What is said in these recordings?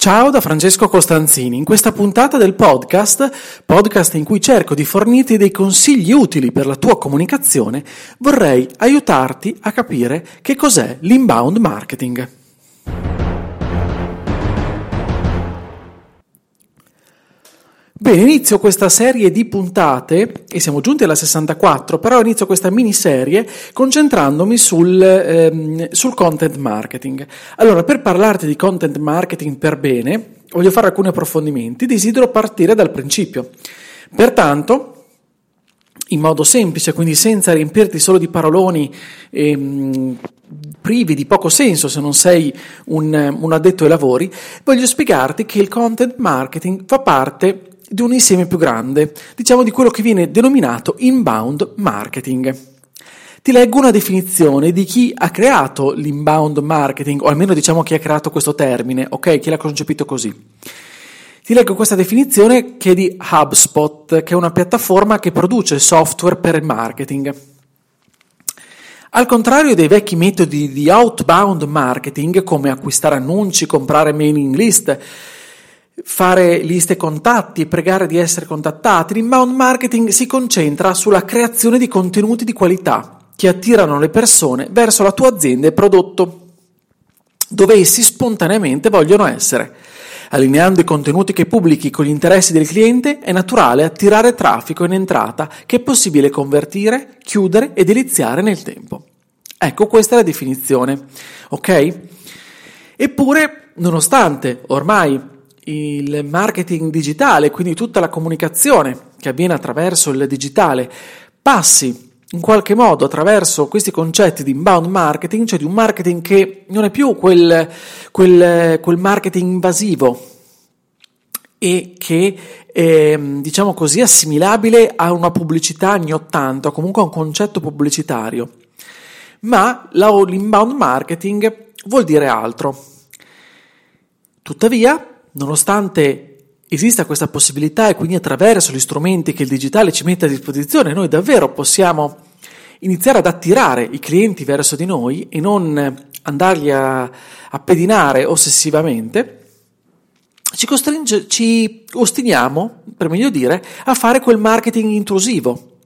Ciao da Francesco Costanzini. In questa puntata del podcast, podcast in cui cerco di fornirti dei consigli utili per la tua comunicazione, vorrei aiutarti a capire che cos'è l'inbound marketing. Bene, inizio questa serie di puntate, e siamo giunti alla 64, però inizio questa miniserie concentrandomi sul, ehm, sul content marketing. Allora, per parlarti di content marketing per bene, voglio fare alcuni approfondimenti, desidero partire dal principio. Pertanto, in modo semplice, quindi senza riempirti solo di paroloni ehm, privi di poco senso se non sei un, un addetto ai lavori, voglio spiegarti che il content marketing fa parte di un insieme più grande, diciamo di quello che viene denominato inbound marketing. Ti leggo una definizione di chi ha creato l'inbound marketing, o almeno diciamo chi ha creato questo termine, ok? Chi l'ha concepito così. Ti leggo questa definizione che è di HubSpot, che è una piattaforma che produce software per il marketing. Al contrario dei vecchi metodi di outbound marketing, come acquistare annunci, comprare mailing list, fare liste contatti, pregare di essere contattati. L'inbound marketing si concentra sulla creazione di contenuti di qualità che attirano le persone verso la tua azienda e prodotto, dove essi spontaneamente vogliono essere. Allineando i contenuti che pubblichi con gli interessi del cliente è naturale attirare traffico in entrata che è possibile convertire, chiudere e deliziare nel tempo. Ecco, questa è la definizione, ok? Eppure, nonostante ormai il marketing digitale, quindi tutta la comunicazione che avviene attraverso il digitale, passi in qualche modo attraverso questi concetti di inbound marketing, cioè di un marketing che non è più quel, quel, quel marketing invasivo e che è, diciamo così, assimilabile a una pubblicità anni 80 o comunque a un concetto pubblicitario. Ma l'inbound marketing vuol dire altro. Tuttavia, nonostante esista questa possibilità e quindi attraverso gli strumenti che il digitale ci mette a disposizione, noi davvero possiamo iniziare ad attirare i clienti verso di noi e non andarli a, a pedinare ossessivamente, ci, ci ostiniamo, per meglio dire, a fare quel marketing intrusivo,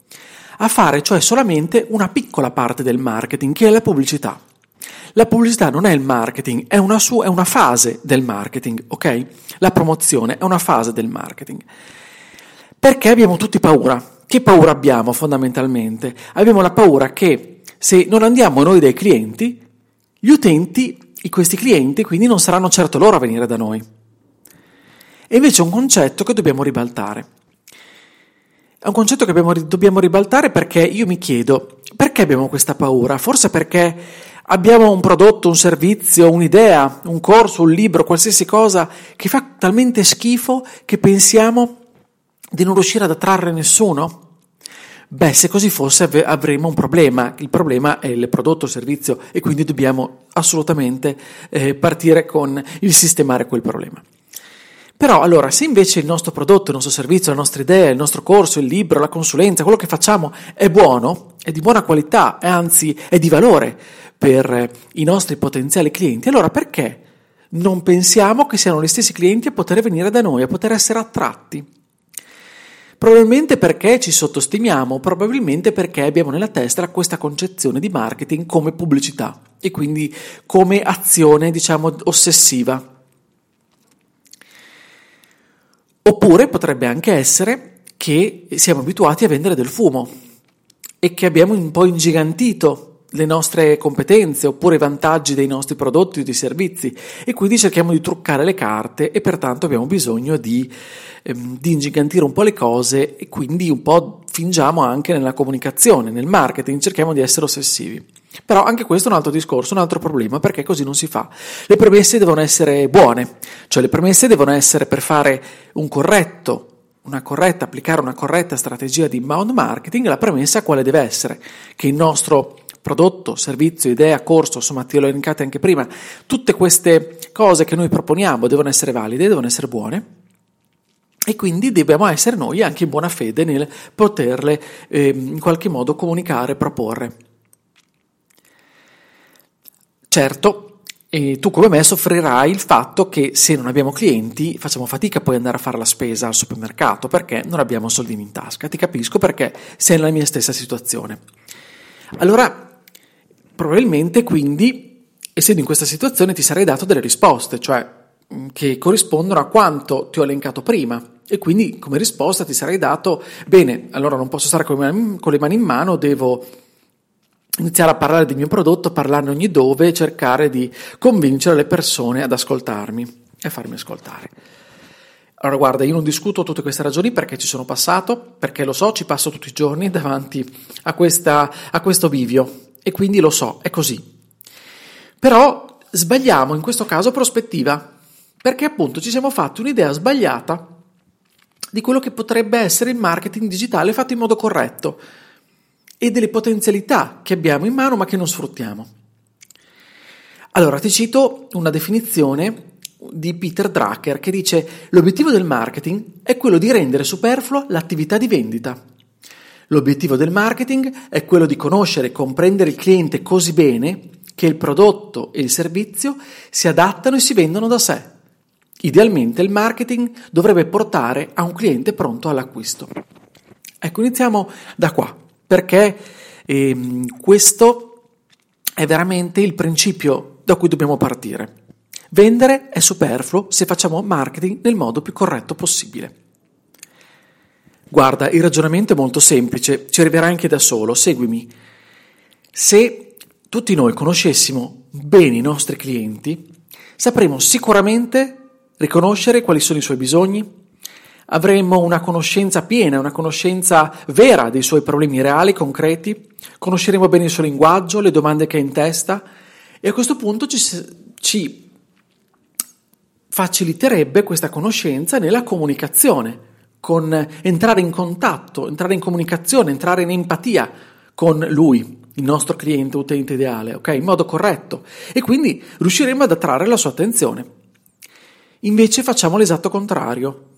a fare cioè solamente una piccola parte del marketing, che è la pubblicità. La pubblicità non è il marketing, è una, su- è una fase del marketing, ok? La promozione è una fase del marketing. Perché abbiamo tutti paura? Che paura abbiamo fondamentalmente? Abbiamo la paura che se non andiamo noi dai clienti, gli utenti, questi clienti, quindi non saranno certo loro a venire da noi. E invece è un concetto che dobbiamo ribaltare. È un concetto che abbiamo, dobbiamo ribaltare perché io mi chiedo, perché abbiamo questa paura? Forse perché abbiamo un prodotto, un servizio, un'idea, un corso, un libro, qualsiasi cosa che fa talmente schifo che pensiamo di non riuscire ad attrarre nessuno? Beh, se così fosse avremmo un problema. Il problema è il prodotto o servizio e quindi dobbiamo assolutamente eh, partire con il sistemare quel problema. Però allora, se invece il nostro prodotto, il nostro servizio, la nostra idea, il nostro corso, il libro, la consulenza, quello che facciamo è buono, è di buona qualità, è anzi è di valore per i nostri potenziali clienti, allora perché non pensiamo che siano gli stessi clienti a poter venire da noi, a poter essere attratti? Probabilmente perché ci sottostimiamo, probabilmente perché abbiamo nella testa questa concezione di marketing come pubblicità e quindi come azione, diciamo, ossessiva. Oppure potrebbe anche essere che siamo abituati a vendere del fumo e che abbiamo un po' ingigantito le nostre competenze oppure i vantaggi dei nostri prodotti o dei servizi e quindi cerchiamo di truccare le carte e pertanto abbiamo bisogno di, ehm, di ingigantire un po' le cose e quindi un po' fingiamo anche nella comunicazione, nel marketing, cerchiamo di essere ossessivi. Però anche questo è un altro discorso, un altro problema, perché così non si fa. Le premesse devono essere buone, cioè le premesse devono essere per fare un corretto una corretta, applicare una corretta strategia di inbound marketing, la premessa quale deve essere? Che il nostro prodotto, servizio, idea, corso, insomma te l'ho elencate anche prima, tutte queste cose che noi proponiamo devono essere valide, devono essere buone e quindi dobbiamo essere noi anche in buona fede nel poterle eh, in qualche modo comunicare, proporre. Certo, tu come me soffrirai il fatto che se non abbiamo clienti facciamo fatica poi andare a fare la spesa al supermercato perché non abbiamo soldini in tasca. Ti capisco perché sei nella mia stessa situazione. Allora, probabilmente quindi, essendo in questa situazione, ti sarei dato delle risposte, cioè mm, che corrispondono a quanto ti ho elencato prima. E quindi come risposta ti sarei dato, bene, allora non posso stare con le mani in mano, devo iniziare a parlare del mio prodotto, parlarne ogni dove e cercare di convincere le persone ad ascoltarmi e farmi ascoltare. Allora guarda, io non discuto tutte queste ragioni perché ci sono passato, perché lo so, ci passo tutti i giorni davanti a, questa, a questo bivio e quindi lo so, è così. Però sbagliamo in questo caso prospettiva, perché appunto ci siamo fatti un'idea sbagliata di quello che potrebbe essere il marketing digitale fatto in modo corretto e delle potenzialità che abbiamo in mano ma che non sfruttiamo. Allora ti cito una definizione di Peter Drucker che dice l'obiettivo del marketing è quello di rendere superflua l'attività di vendita. L'obiettivo del marketing è quello di conoscere e comprendere il cliente così bene che il prodotto e il servizio si adattano e si vendono da sé. Idealmente il marketing dovrebbe portare a un cliente pronto all'acquisto. Ecco, iniziamo da qua perché eh, questo è veramente il principio da cui dobbiamo partire. Vendere è superfluo se facciamo marketing nel modo più corretto possibile. Guarda, il ragionamento è molto semplice, ci arriverà anche da solo, seguimi. Se tutti noi conoscessimo bene i nostri clienti, sapremo sicuramente riconoscere quali sono i suoi bisogni, avremmo una conoscenza piena, una conoscenza vera dei suoi problemi reali, concreti, conosceremo bene il suo linguaggio, le domande che ha in testa e a questo punto ci, ci faciliterebbe questa conoscenza nella comunicazione, con entrare in contatto, entrare in comunicazione, entrare in empatia con lui, il nostro cliente, utente ideale, ok? In modo corretto e quindi riusciremo ad attrarre la sua attenzione. Invece facciamo l'esatto contrario,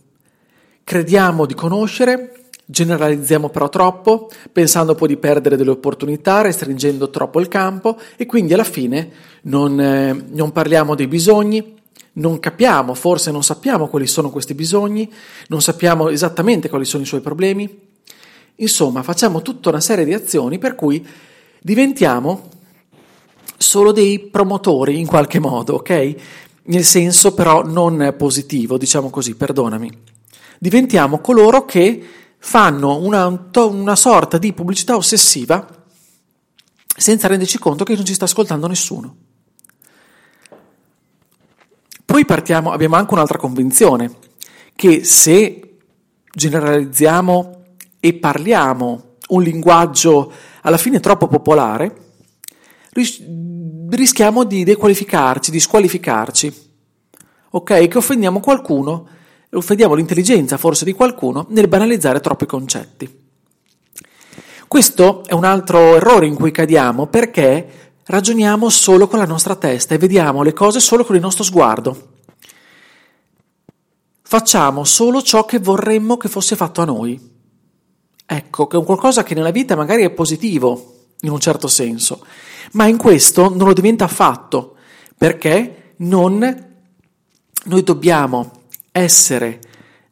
Crediamo di conoscere, generalizziamo però troppo, pensando poi di perdere delle opportunità, restringendo troppo il campo e quindi alla fine non, eh, non parliamo dei bisogni, non capiamo, forse non sappiamo quali sono questi bisogni, non sappiamo esattamente quali sono i suoi problemi. Insomma, facciamo tutta una serie di azioni per cui diventiamo solo dei promotori in qualche modo, ok? Nel senso però non positivo, diciamo così, perdonami diventiamo coloro che fanno una, una sorta di pubblicità ossessiva senza renderci conto che non ci sta ascoltando nessuno. Poi partiamo, abbiamo anche un'altra convinzione, che se generalizziamo e parliamo un linguaggio alla fine troppo popolare, rischiamo di dequalificarci, di squalificarci, ok? Che offendiamo qualcuno offendiamo l'intelligenza forse di qualcuno nel banalizzare troppi concetti. Questo è un altro errore in cui cadiamo perché ragioniamo solo con la nostra testa e vediamo le cose solo con il nostro sguardo. Facciamo solo ciò che vorremmo che fosse fatto a noi. Ecco, che è un qualcosa che nella vita magari è positivo, in un certo senso, ma in questo non lo diventa affatto, perché non noi dobbiamo essere,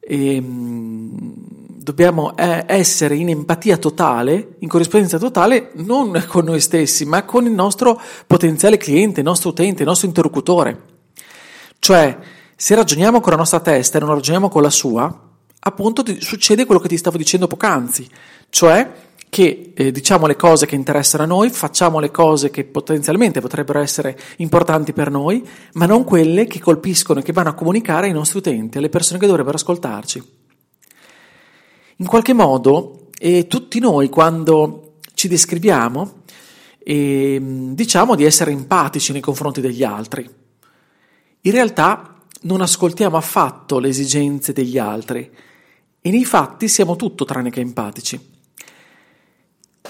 ehm, dobbiamo eh, essere in empatia totale, in corrispondenza totale, non con noi stessi, ma con il nostro potenziale cliente, il nostro utente, il nostro interlocutore. Cioè, se ragioniamo con la nostra testa e non ragioniamo con la sua, appunto succede quello che ti stavo dicendo poc'anzi, cioè che eh, diciamo le cose che interessano a noi, facciamo le cose che potenzialmente potrebbero essere importanti per noi, ma non quelle che colpiscono e che vanno a comunicare ai nostri utenti, alle persone che dovrebbero ascoltarci. In qualche modo, eh, tutti noi quando ci descriviamo, eh, diciamo di essere empatici nei confronti degli altri. In realtà non ascoltiamo affatto le esigenze degli altri e nei fatti siamo tutto tranne che empatici.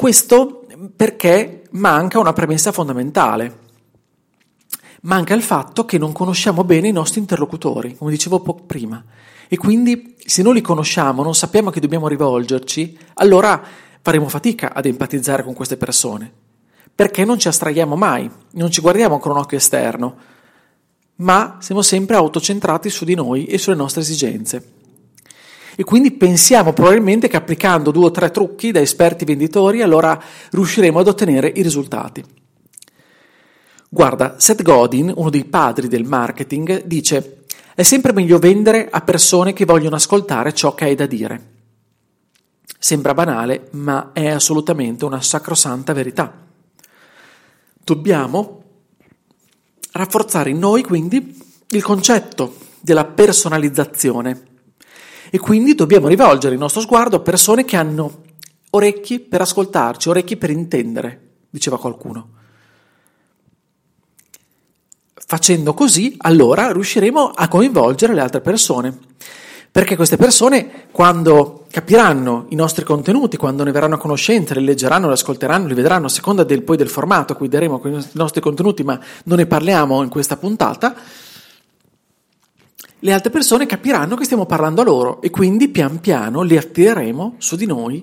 Questo perché manca una premessa fondamentale. Manca il fatto che non conosciamo bene i nostri interlocutori, come dicevo poco prima. E quindi se non li conosciamo, non sappiamo a chi dobbiamo rivolgerci, allora faremo fatica ad empatizzare con queste persone. Perché non ci astraiamo mai, non ci guardiamo con un occhio esterno, ma siamo sempre autocentrati su di noi e sulle nostre esigenze. E quindi pensiamo probabilmente che applicando due o tre trucchi da esperti venditori allora riusciremo ad ottenere i risultati. Guarda, Seth Godin, uno dei padri del marketing, dice è sempre meglio vendere a persone che vogliono ascoltare ciò che hai da dire. Sembra banale, ma è assolutamente una sacrosanta verità. Dobbiamo rafforzare in noi quindi il concetto della personalizzazione e quindi dobbiamo rivolgere il nostro sguardo a persone che hanno orecchi per ascoltarci, orecchi per intendere, diceva qualcuno. Facendo così, allora riusciremo a coinvolgere le altre persone. Perché queste persone, quando capiranno i nostri contenuti, quando ne verranno a conoscenza, li leggeranno, li ascolteranno, li vedranno, a seconda del, poi del formato a cui daremo i nostri contenuti, ma non ne parliamo in questa puntata, le altre persone capiranno che stiamo parlando a loro e quindi pian piano li attireremo su di noi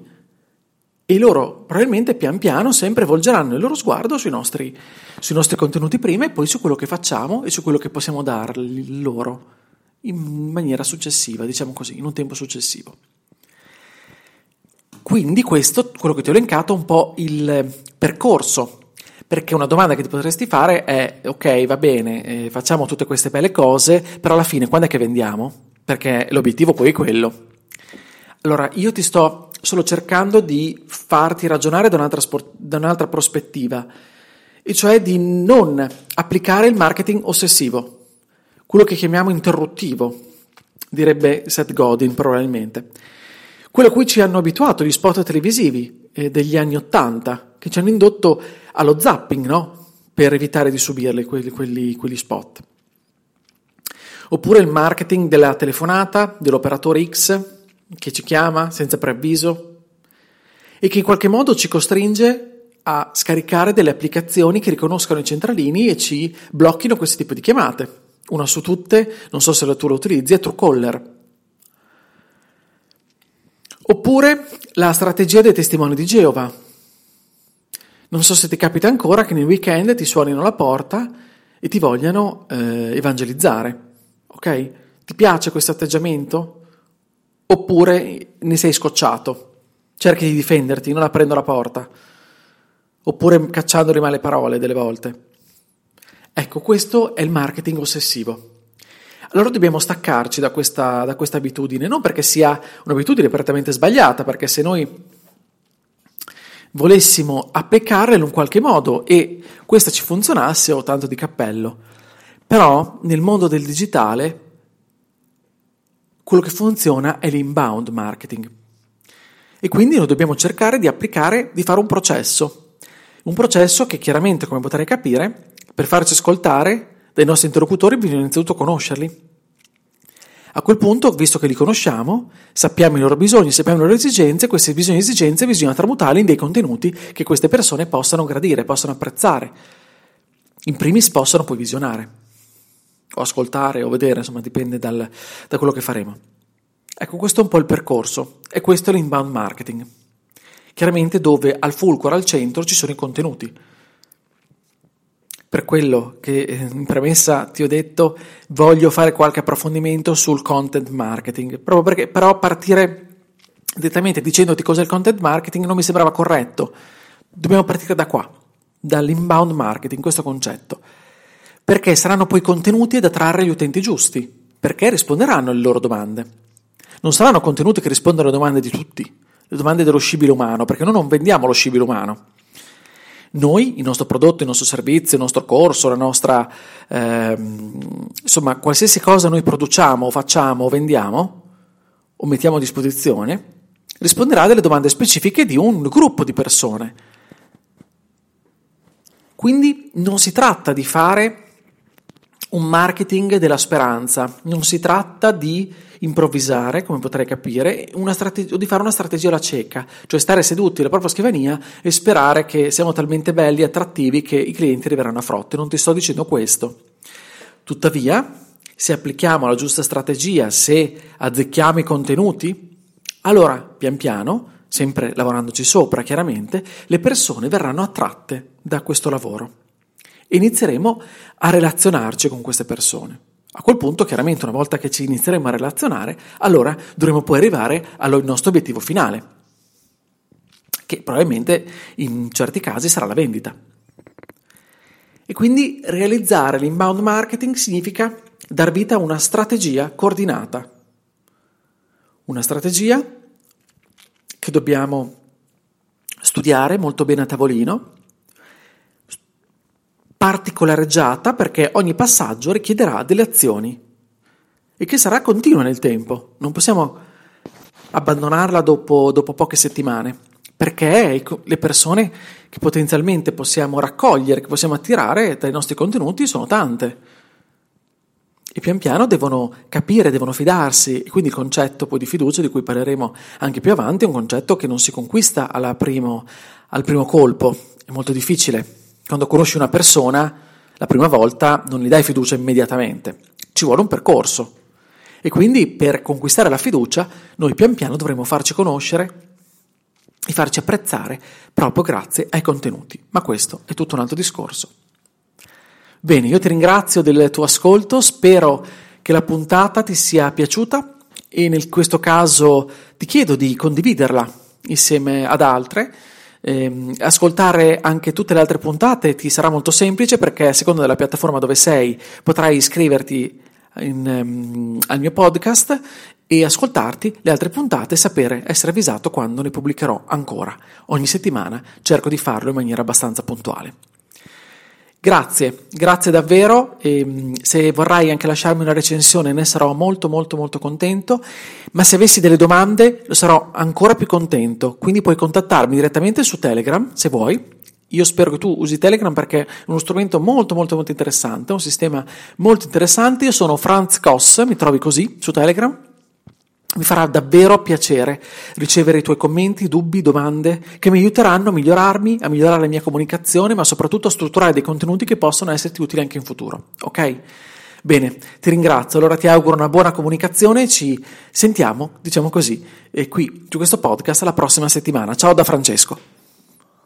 e loro probabilmente pian piano sempre volgeranno il loro sguardo sui nostri, sui nostri contenuti prima e poi su quello che facciamo e su quello che possiamo dargli loro in maniera successiva, diciamo così, in un tempo successivo. Quindi questo, quello che ti ho elencato, è un po' il percorso perché una domanda che ti potresti fare è, ok, va bene, eh, facciamo tutte queste belle cose, però alla fine quando è che vendiamo? Perché l'obiettivo poi è quello. Allora, io ti sto solo cercando di farti ragionare da un'altra, sport- da un'altra prospettiva, e cioè di non applicare il marketing ossessivo, quello che chiamiamo interruttivo, direbbe Seth Godin probabilmente. Quello a cui ci hanno abituato gli spot televisivi eh, degli anni Ottanta, che ci hanno indotto allo zapping, no? Per evitare di subirli quelli, quelli, quegli spot. Oppure il marketing della telefonata, dell'operatore X che ci chiama senza preavviso e che in qualche modo ci costringe a scaricare delle applicazioni che riconoscano i centralini e ci blocchino questo tipo di chiamate. Una su tutte, non so se tu lo utilizzi, è Truecaller. Oppure la strategia dei testimoni di Geova, non so se ti capita ancora che nel weekend ti suonino la porta e ti vogliano eh, evangelizzare. Ok? Ti piace questo atteggiamento? Oppure ne sei scocciato? Cerchi di difenderti, non aprendo la porta. Oppure cacciando le male parole delle volte. Ecco, questo è il marketing ossessivo. Allora dobbiamo staccarci da questa, da questa abitudine, non perché sia un'abitudine prettamente sbagliata, perché se noi volessimo appeccare in qualche modo e questa ci funzionasse o tanto di cappello. Però nel mondo del digitale quello che funziona è l'inbound marketing. E quindi noi dobbiamo cercare di applicare, di fare un processo. Un processo che chiaramente, come potrei capire, per farci ascoltare dai nostri interlocutori bisogna innanzitutto conoscerli. A quel punto, visto che li conosciamo, sappiamo i loro bisogni, sappiamo le loro esigenze, questi bisogni e esigenze bisogna tramutarli in dei contenuti che queste persone possano gradire, possano apprezzare. In primis possono poi visionare, o ascoltare, o vedere, insomma dipende dal, da quello che faremo. Ecco, questo è un po' il percorso, e questo è l'inbound marketing. Chiaramente dove al fulcro, al centro, ci sono i contenuti per quello che eh, in premessa ti ho detto voglio fare qualche approfondimento sul content marketing, proprio perché però partire direttamente dicendoti cos'è il content marketing non mi sembrava corretto. Dobbiamo partire da qua, dall'inbound marketing, questo concetto. Perché saranno poi contenuti ad attrarre gli utenti giusti, perché risponderanno alle loro domande. Non saranno contenuti che rispondono alle domande di tutti, le domande dello scibile umano, perché noi non vendiamo lo scibile umano noi, il nostro prodotto, il nostro servizio, il nostro corso, la nostra, ehm, insomma, qualsiasi cosa noi produciamo, facciamo vendiamo o mettiamo a disposizione, risponderà a delle domande specifiche di un gruppo di persone. Quindi non si tratta di fare un marketing della speranza, non si tratta di improvvisare, come potrei capire, strate- o di fare una strategia alla cieca, cioè stare seduti alla propria scrivania e sperare che siamo talmente belli e attrattivi che i clienti arriveranno a frotte. Non ti sto dicendo questo. Tuttavia, se applichiamo la giusta strategia, se azzecchiamo i contenuti, allora pian piano, sempre lavorandoci sopra chiaramente, le persone verranno attratte da questo lavoro inizieremo a relazionarci con queste persone. A quel punto, chiaramente, una volta che ci inizieremo a relazionare, allora dovremo poi arrivare al nostro obiettivo finale, che probabilmente in certi casi sarà la vendita. E quindi realizzare l'inbound marketing significa dar vita a una strategia coordinata. Una strategia che dobbiamo studiare molto bene a tavolino, particolareggiata perché ogni passaggio richiederà delle azioni e che sarà continua nel tempo. Non possiamo abbandonarla dopo, dopo poche settimane perché le persone che potenzialmente possiamo raccogliere, che possiamo attirare dai nostri contenuti sono tante. E pian piano devono capire, devono fidarsi, e quindi il concetto poi di fiducia, di cui parleremo anche più avanti, è un concetto che non si conquista primo, al primo colpo, è molto difficile. Quando conosci una persona, la prima volta non gli dai fiducia immediatamente, ci vuole un percorso. E quindi per conquistare la fiducia, noi pian piano dovremo farci conoscere, e farci apprezzare proprio grazie ai contenuti. Ma questo è tutto un altro discorso. Bene, io ti ringrazio del tuo ascolto, spero che la puntata ti sia piaciuta e in questo caso ti chiedo di condividerla insieme ad altre. Eh, ascoltare anche tutte le altre puntate ti sarà molto semplice perché a seconda della piattaforma dove sei potrai iscriverti in, um, al mio podcast e ascoltarti le altre puntate e sapere essere avvisato quando ne pubblicherò ancora. Ogni settimana cerco di farlo in maniera abbastanza puntuale. Grazie, grazie davvero. E, se vorrai anche lasciarmi una recensione ne sarò molto molto molto contento, ma se avessi delle domande lo sarò ancora più contento, quindi puoi contattarmi direttamente su Telegram se vuoi io spero che tu usi Telegram perché è uno strumento molto molto molto interessante, un sistema molto interessante. Io sono Franz Koss, mi trovi così su Telegram. Mi farà davvero piacere ricevere i tuoi commenti, dubbi, domande che mi aiuteranno a migliorarmi, a migliorare la mia comunicazione, ma soprattutto a strutturare dei contenuti che possono esserti utili anche in futuro. Ok? Bene, ti ringrazio, allora ti auguro una buona comunicazione e ci sentiamo, diciamo così, qui su questo podcast la prossima settimana. Ciao da Francesco.